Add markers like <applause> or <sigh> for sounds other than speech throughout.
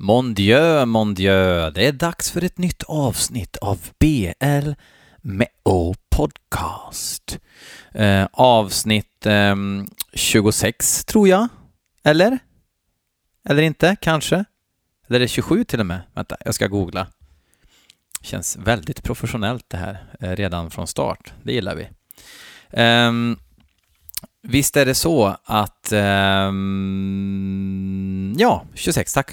Mon Dieu, mon Dieu, det är dags för ett nytt avsnitt av BL med O Podcast. Eh, avsnitt eh, 26 tror jag. Eller? Eller inte, kanske? Eller är det 27 till och med? Vänta, jag ska googla. Känns väldigt professionellt det här eh, redan från start. Det gillar vi. Um, Visst är det så att... Um, ja, 26 tack.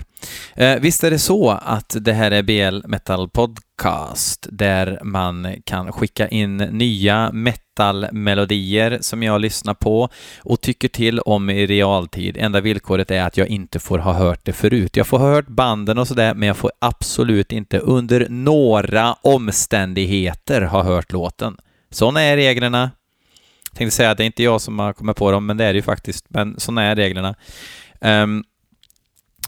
Uh, visst är det så att det här är BL Metal Podcast där man kan skicka in nya metal-melodier som jag lyssnar på och tycker till om i realtid. Enda villkoret är att jag inte får ha hört det förut. Jag får ha hört banden och sådär, men jag får absolut inte under några omständigheter ha hört låten. Sådana är reglerna tänkte säga att det är inte jag som har kommit på dem, men det är det ju faktiskt. Men sådana är reglerna. Um,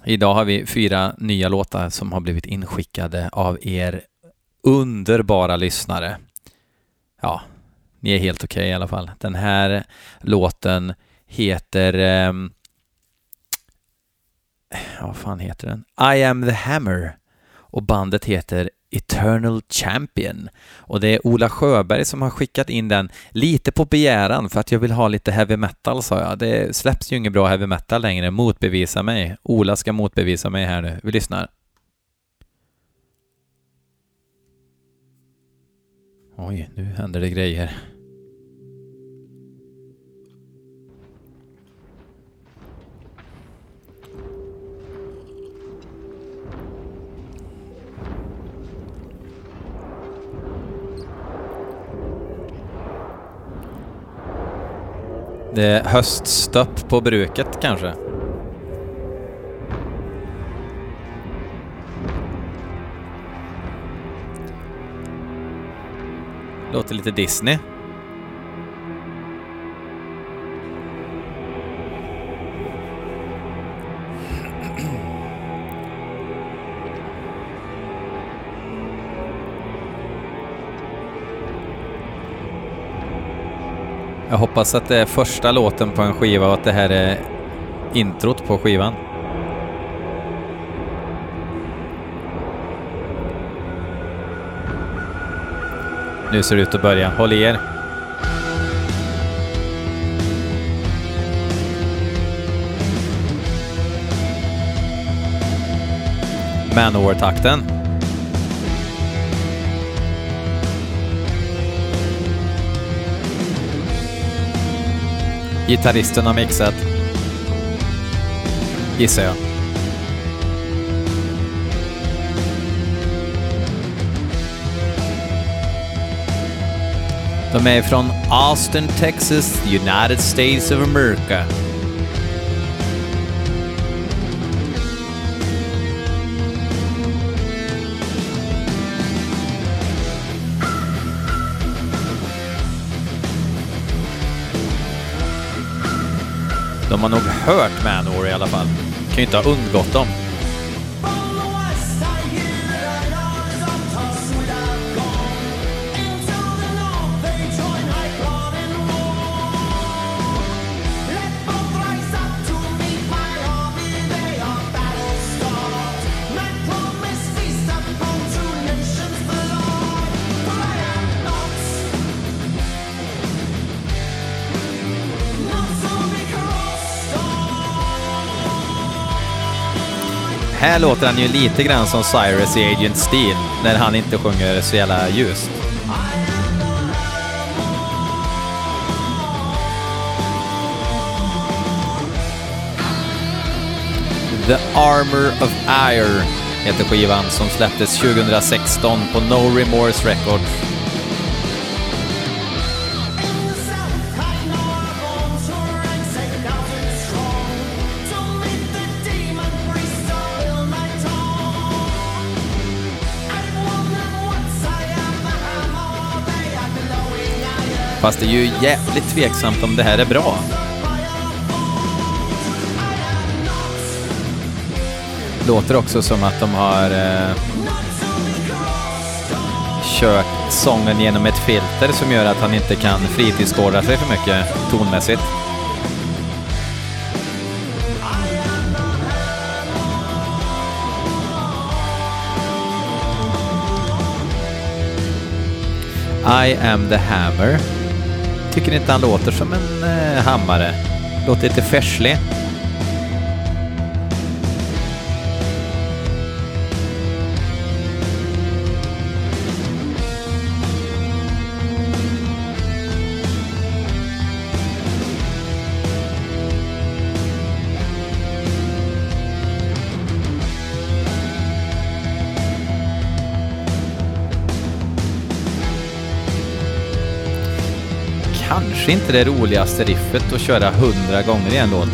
idag har vi fyra nya låtar som har blivit inskickade av er underbara lyssnare. Ja, ni är helt okej okay, i alla fall. Den här låten heter... Um, vad fan heter den? I am the hammer. Och bandet heter Eternal Champion. Och det är Ola Sjöberg som har skickat in den lite på begäran för att jag vill ha lite heavy metal, sa jag. Det släpps ju ingen bra heavy metal längre. Motbevisa mig. Ola ska motbevisa mig här nu. Vi lyssnar. Oj, nu händer det grejer. Det är höststopp på bruket kanske? Låter lite Disney. Jag hoppas att det är första låten på en skiva och att det här är introt på skivan. Nu ser det ut att börja. Håll i er. Manowar-takten. Gitarristen har mixat. Gissar jag. De är från Austin, Texas, United States of America. De har nog hört Manowar i alla fall. Kan ju inte ha undgått dem. Här låter han ju lite grann som Cyrus i Agent Steel, när han inte sjunger så jävla ljust. The Armor of Ire heter skivan som släpptes 2016 på No Remorse Records Fast det är ju jävligt tveksamt om det här är bra. Låter också som att de har eh, kört sången genom ett filter som gör att han inte kan fritidsgårda sig för mycket tonmässigt. I am the hammer. Tycker inte han låter som en eh, hammare? Låter lite färslig. Kanske inte det roligaste riffet att köra hundra gånger i en låt.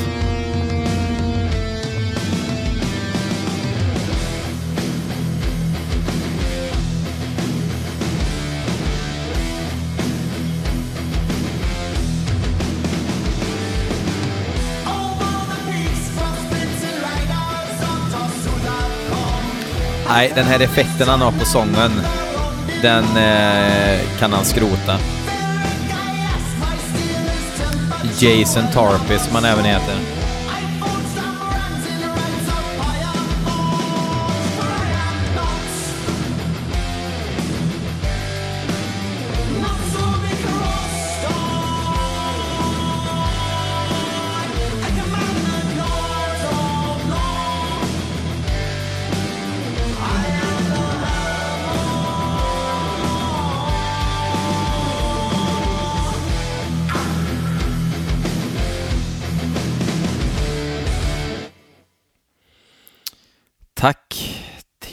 Nej, den här effekten han har på sången, den eh, kan han skrota. Jason Tarpey som han även heter.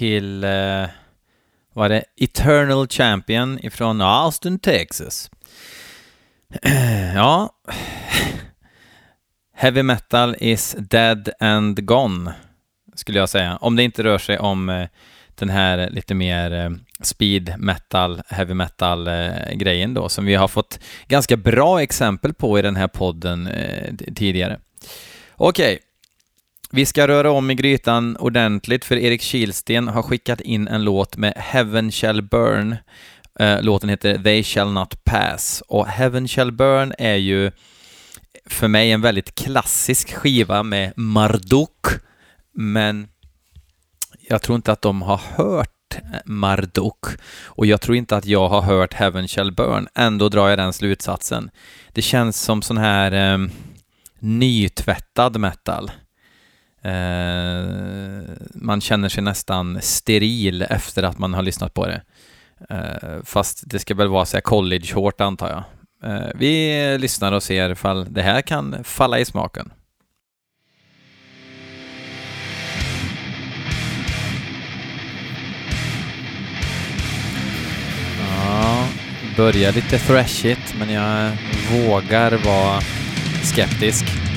Till, eh, var det Eternal Champion ifrån Austin, Texas. <clears throat> ja, <clears throat> heavy metal is dead and gone, skulle jag säga. Om det inte rör sig om eh, den här lite mer eh, speed metal, heavy metal-grejen eh, då, som vi har fått ganska bra exempel på i den här podden eh, tidigare. Okej, okay. Vi ska röra om i grytan ordentligt för Erik Kilsten har skickat in en låt med Heaven Shall Burn. Eh, låten heter They Shall Not Pass och Heaven Shall Burn är ju för mig en väldigt klassisk skiva med Marduk, men jag tror inte att de har hört eh, Marduk och jag tror inte att jag har hört Heaven Shall Burn. Ändå drar jag den slutsatsen. Det känns som sån här eh, nytvättad metal. Eh, man känner sig nästan steril efter att man har lyssnat på det. Eh, fast det ska väl vara så här college-hårt antar jag. Eh, vi lyssnar och ser ifall det här kan falla i smaken. Ja, börjar lite thrashigt men jag vågar vara skeptisk.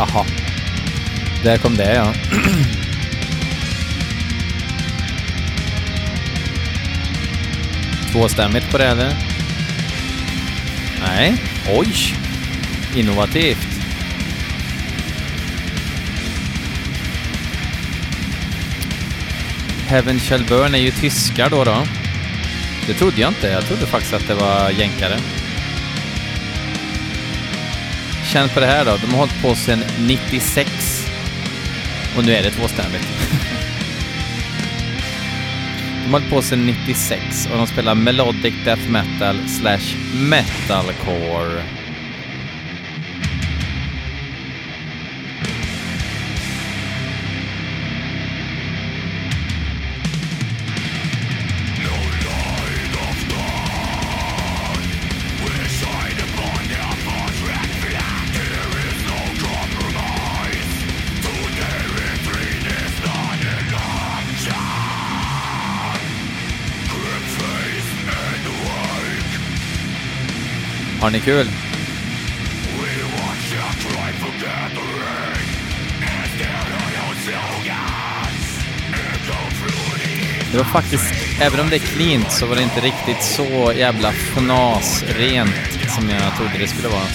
Jaha. Där kom det ja. Tvåstämmigt på det eller? Nej. Oj! Innovativt. Heaven Shall Burn är ju tyskar då då. Det trodde jag inte. Jag trodde faktiskt att det var jänkare. Känn på det här då. De har hållit på sedan 96. Och nu är det tvåstämmigt. <laughs> de har hållit på sedan 96 och de spelar melodic death metal slash metalcore. Har ni kul? Det var faktiskt även om det är cleant så var det inte riktigt så jävla fnasrent som jag trodde det skulle vara.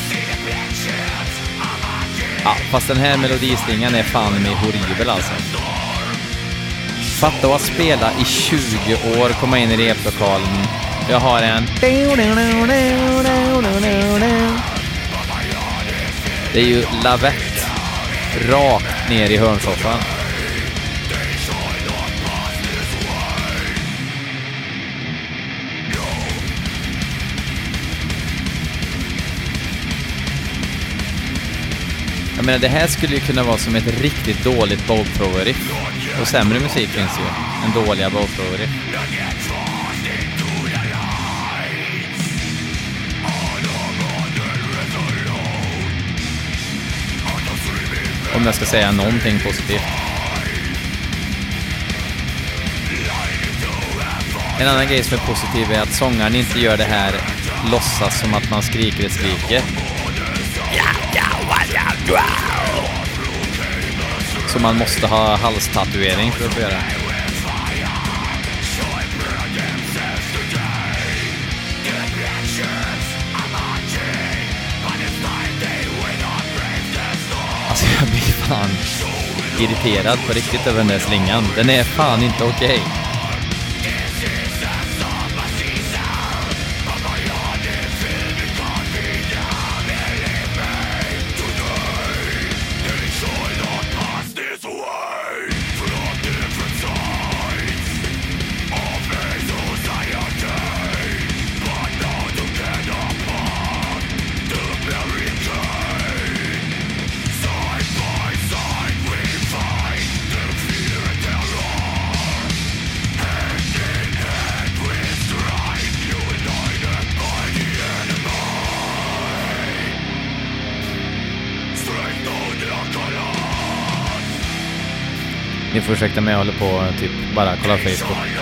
Ja, fast den här melodislingan är fan mig horribel alltså. Fatta att spela i 20 år, komma in i replokalen. Jag har en... Det är ju lavett rakt ner i hörnsoffan. Jag menar, det här skulle ju kunna vara som ett riktigt dåligt bowthrower-riff. Och sämre musik finns ju än dåliga bowthrower-riff. Om jag ska säga någonting positivt. En annan grej som är positiv är att sångaren inte gör det här låtsas som att man skriker ett skrike. Så man måste ha halstatuering för att få göra. Irriterad på riktigt över den där slingan. Den är fan inte okej. Okay. Får ursäkta mig, jag håller på typ bara kolla Facebook.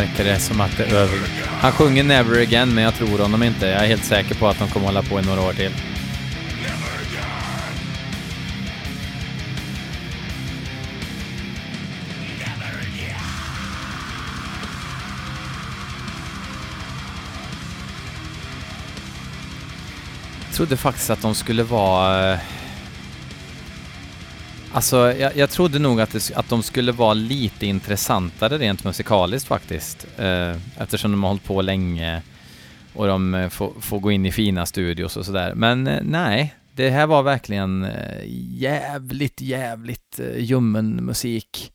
Verkar det som att det är över. Han sjunger Never Again, men jag tror honom inte. Jag är helt säker på att de kommer hålla på i några år till. Jag trodde faktiskt att de skulle vara... Eh, Alltså, jag, jag trodde nog att, det, att de skulle vara lite intressantare rent musikaliskt faktiskt. Eh, eftersom de har hållit på länge och de eh, får, får gå in i fina studios och sådär. Men eh, nej, det här var verkligen eh, jävligt, jävligt eh, ljummen musik.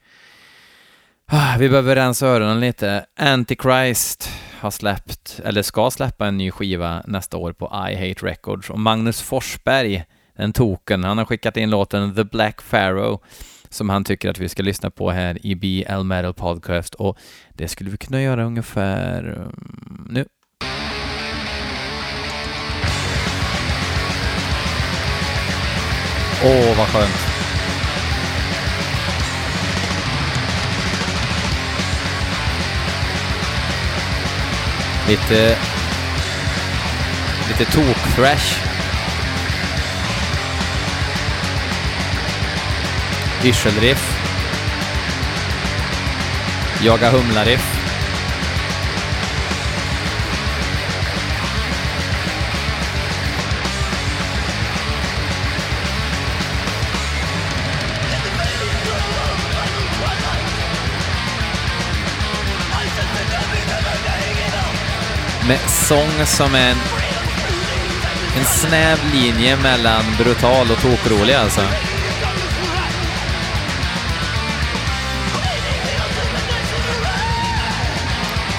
Ah, vi behöver rensa öronen lite. Antichrist har släppt, eller ska släppa en ny skiva nästa år på I Hate Records och Magnus Forsberg, en token, han har skickat in låten The Black Pharaoh som han tycker att vi ska lyssna på här i BL Metal Podcast och det skulle vi kunna göra ungefär mm, nu. Åh, vad skönt. Lite... Lite tok-thrash. Yrselriff. Jaga humla-riff. med sång som en, en snäv linje mellan brutal och tokrolig alltså.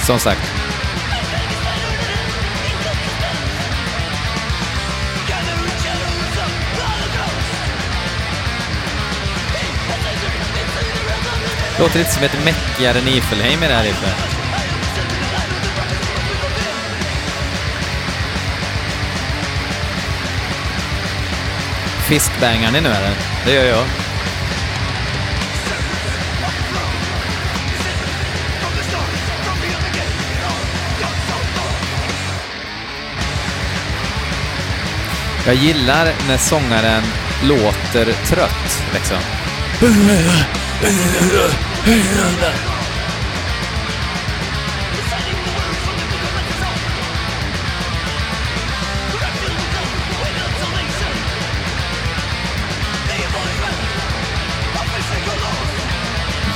Som sagt. Låter lite som ett meckigare Nifelheim i det här riffet. Fiskbangar ni nu eller? Det gör jag. Jag gillar när sångaren låter trött, liksom.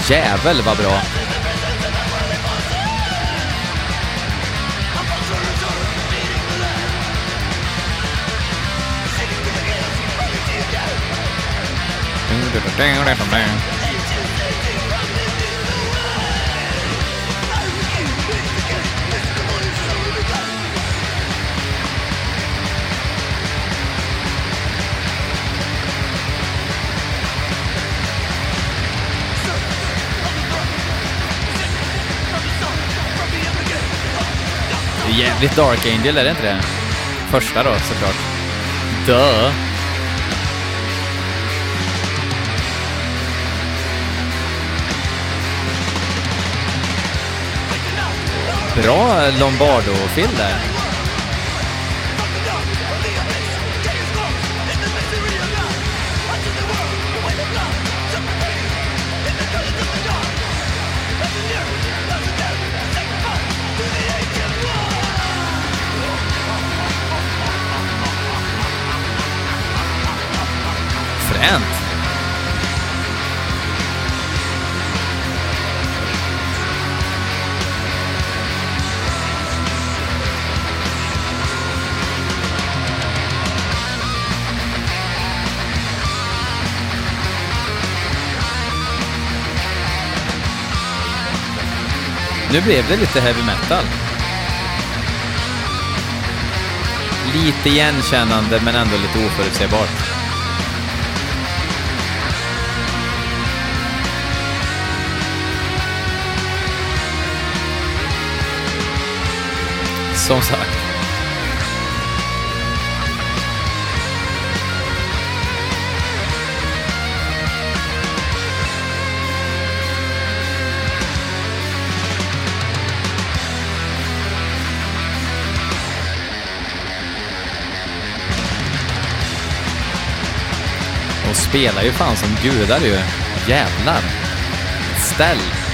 Jävel vad bra. Jävligt Dark Angel, är det inte det? Första då, såklart. Duh. Bra Lombardo-fill där. Fränt. Nu blev det lite heavy metal. Lite igenkännande men ändå lite oförutsägbart. Som sagt. Spelar ju fan som gudar ju. Jävlar. Ställ.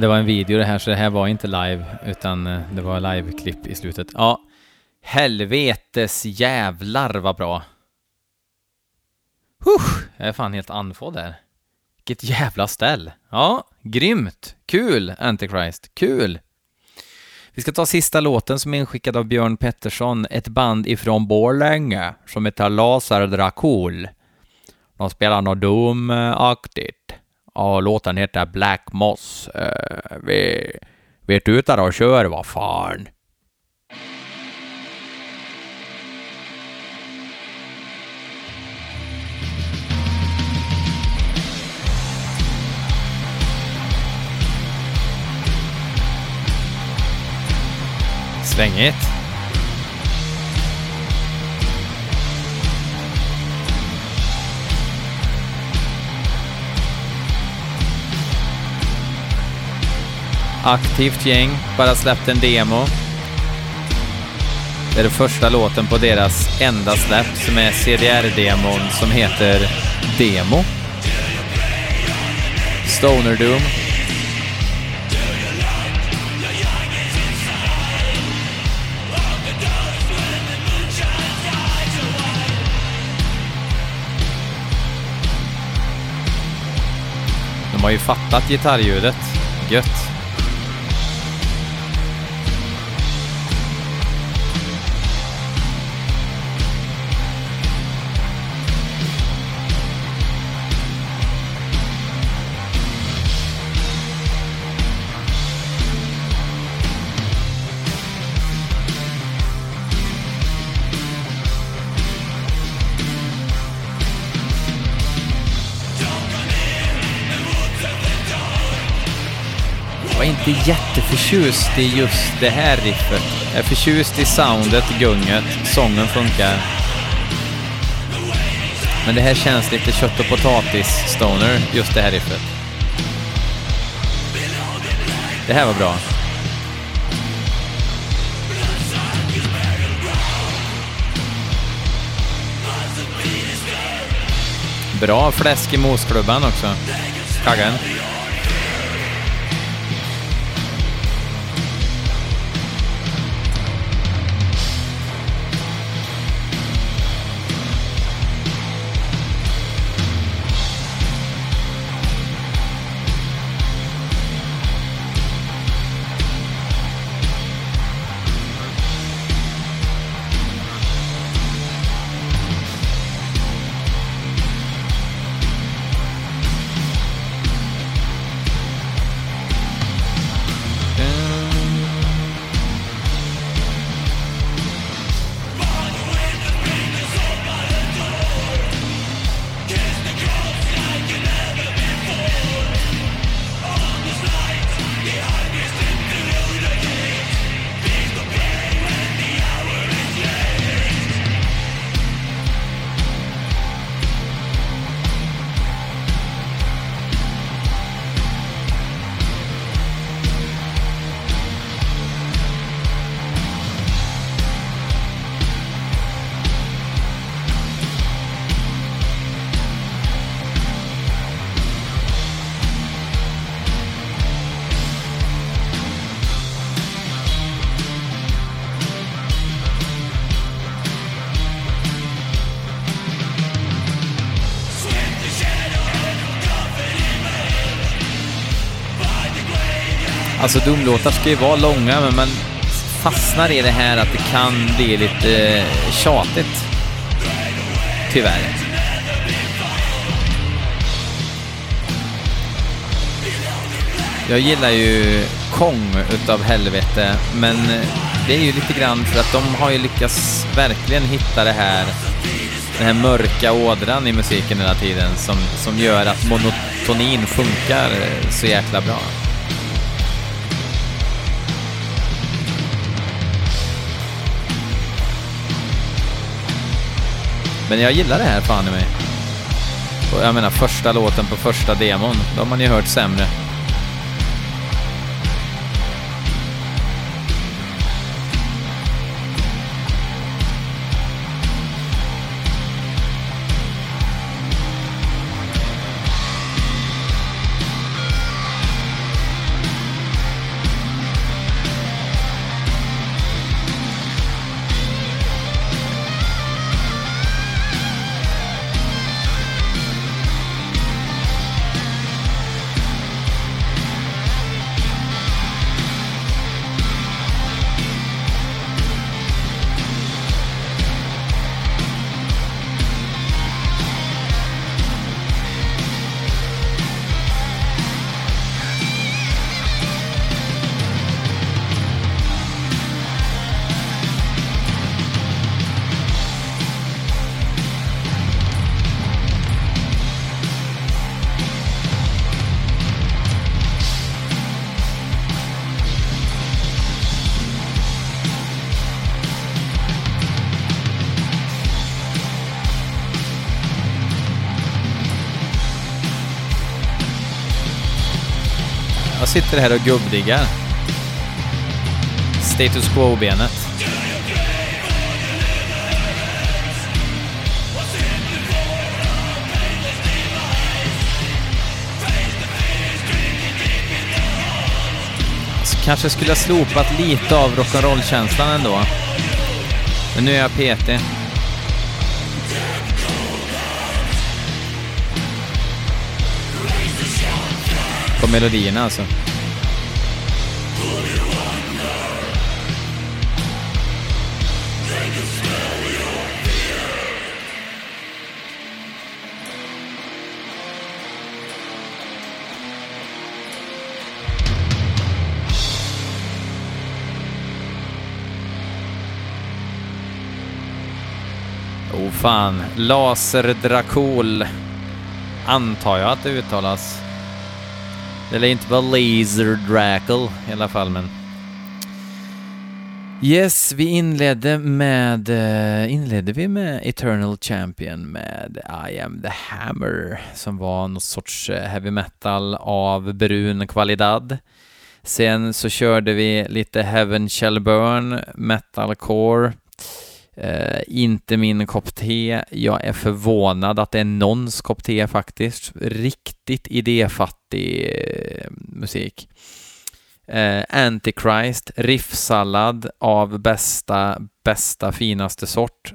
Det var en video det här, så det här var inte live, utan eh, det var live-klipp i slutet. Ja, helvetes jävlar vad bra. Huh, jag är fan helt andfådd där. Vilket jävla ställ. Ja, grymt. Kul, Antichrist. Kul. Vi ska ta sista låten som är inskickad av Björn Pettersson, ett band ifrån Borlänge som heter Laser Dracul. De spelar något Doom-aktigt. Ja, låten heter Black Moss. Uh, vi, vi tutar och kör, vad fan. Svängigt. Aktivt gäng, bara släppt en demo. Det är den första låten på deras enda släpp som är CDR-demon som heter Demo. Stoner Doom De har ju fattat gitarrljudet. Gött. Inte jätteförtjust i just det här riffet. Jag är förtjust i soundet, gunget, sången funkar. Men det här känns lite kött och potatis-stoner, just det här riffet. Det här var bra. Bra fläsk i mosklubban också. Kaggen. Alltså Doom-låtar ska ju vara långa, men man fastnar i det här att det kan bli lite eh, tjatigt. Tyvärr. Jag gillar ju Kong utav helvete, men eh, det är ju lite grann för att de har ju lyckats verkligen hitta det här den här mörka ådran i musiken hela tiden som, som gör att monotonin funkar eh, så jäkla bra. Men jag gillar det här fan i mig. Och jag menar första låten på första demon, då har man ju hört sämre. Sitter här och gubbdiggar. Status quo-benet. Kanske skulle ha slopat lite av rock'n'roll-känslan ändå. Men nu är jag petig. På melodierna alltså. Fan, Laserdrakol antar jag att det uttalas. Det lär inte vara Laser i alla fall, men... Yes, vi inledde med... Eh, inledde vi med Eternal Champion med I am the Hammer, som var någon sorts eh, heavy metal av brun kvalitet. Sen så körde vi lite Heaven Shall Burn, metalcore. Uh, inte min kopp te. Jag är förvånad att det är någons kopp te faktiskt. Riktigt idéfattig uh, musik. Uh, Antichrist, riffsallad av bästa, bästa, finaste sort.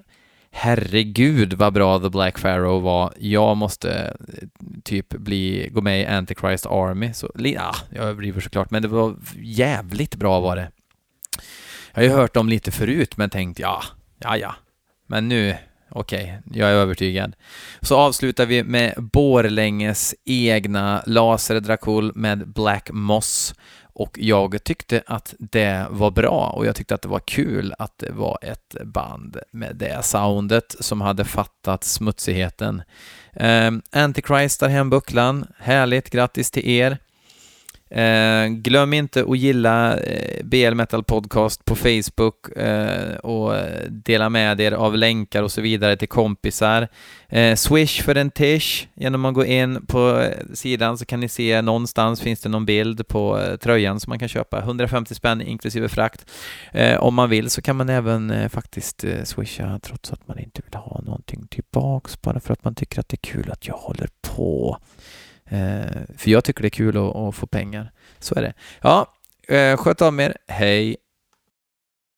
Herregud vad bra The Black Pharaoh var. Jag måste typ bli, gå med i Antichrist Army. Så, ja, ah, jag överdriver såklart, men det var jävligt bra var det. Jag har ju hört dem lite förut, men tänkt ja, Ja, ja. Men nu, okej, okay, jag är övertygad. Så avslutar vi med Borlänges egna Laserdrakul med Black Moss. Och jag tyckte att det var bra och jag tyckte att det var kul att det var ett band med det soundet som hade fattat smutsigheten. Eh, Antichrist tar hem bucklan. Härligt, grattis till er. Eh, glöm inte att gilla eh, BL Metal Podcast på Facebook eh, och eh, dela med er av länkar och så vidare till kompisar. Eh, Swish för en tish. Genom att gå in på eh, sidan så kan ni se någonstans finns det någon bild på eh, tröjan som man kan köpa. 150 spänn inklusive frakt. Eh, om man vill så kan man även faktiskt swisha trots att man inte vill ha någonting tillbaks bara för att man tycker att det är kul att jag håller på. Eh, för jag tycker det är kul att, att, få pengar. Så är det. Ja, eh, sköt om er. Hej!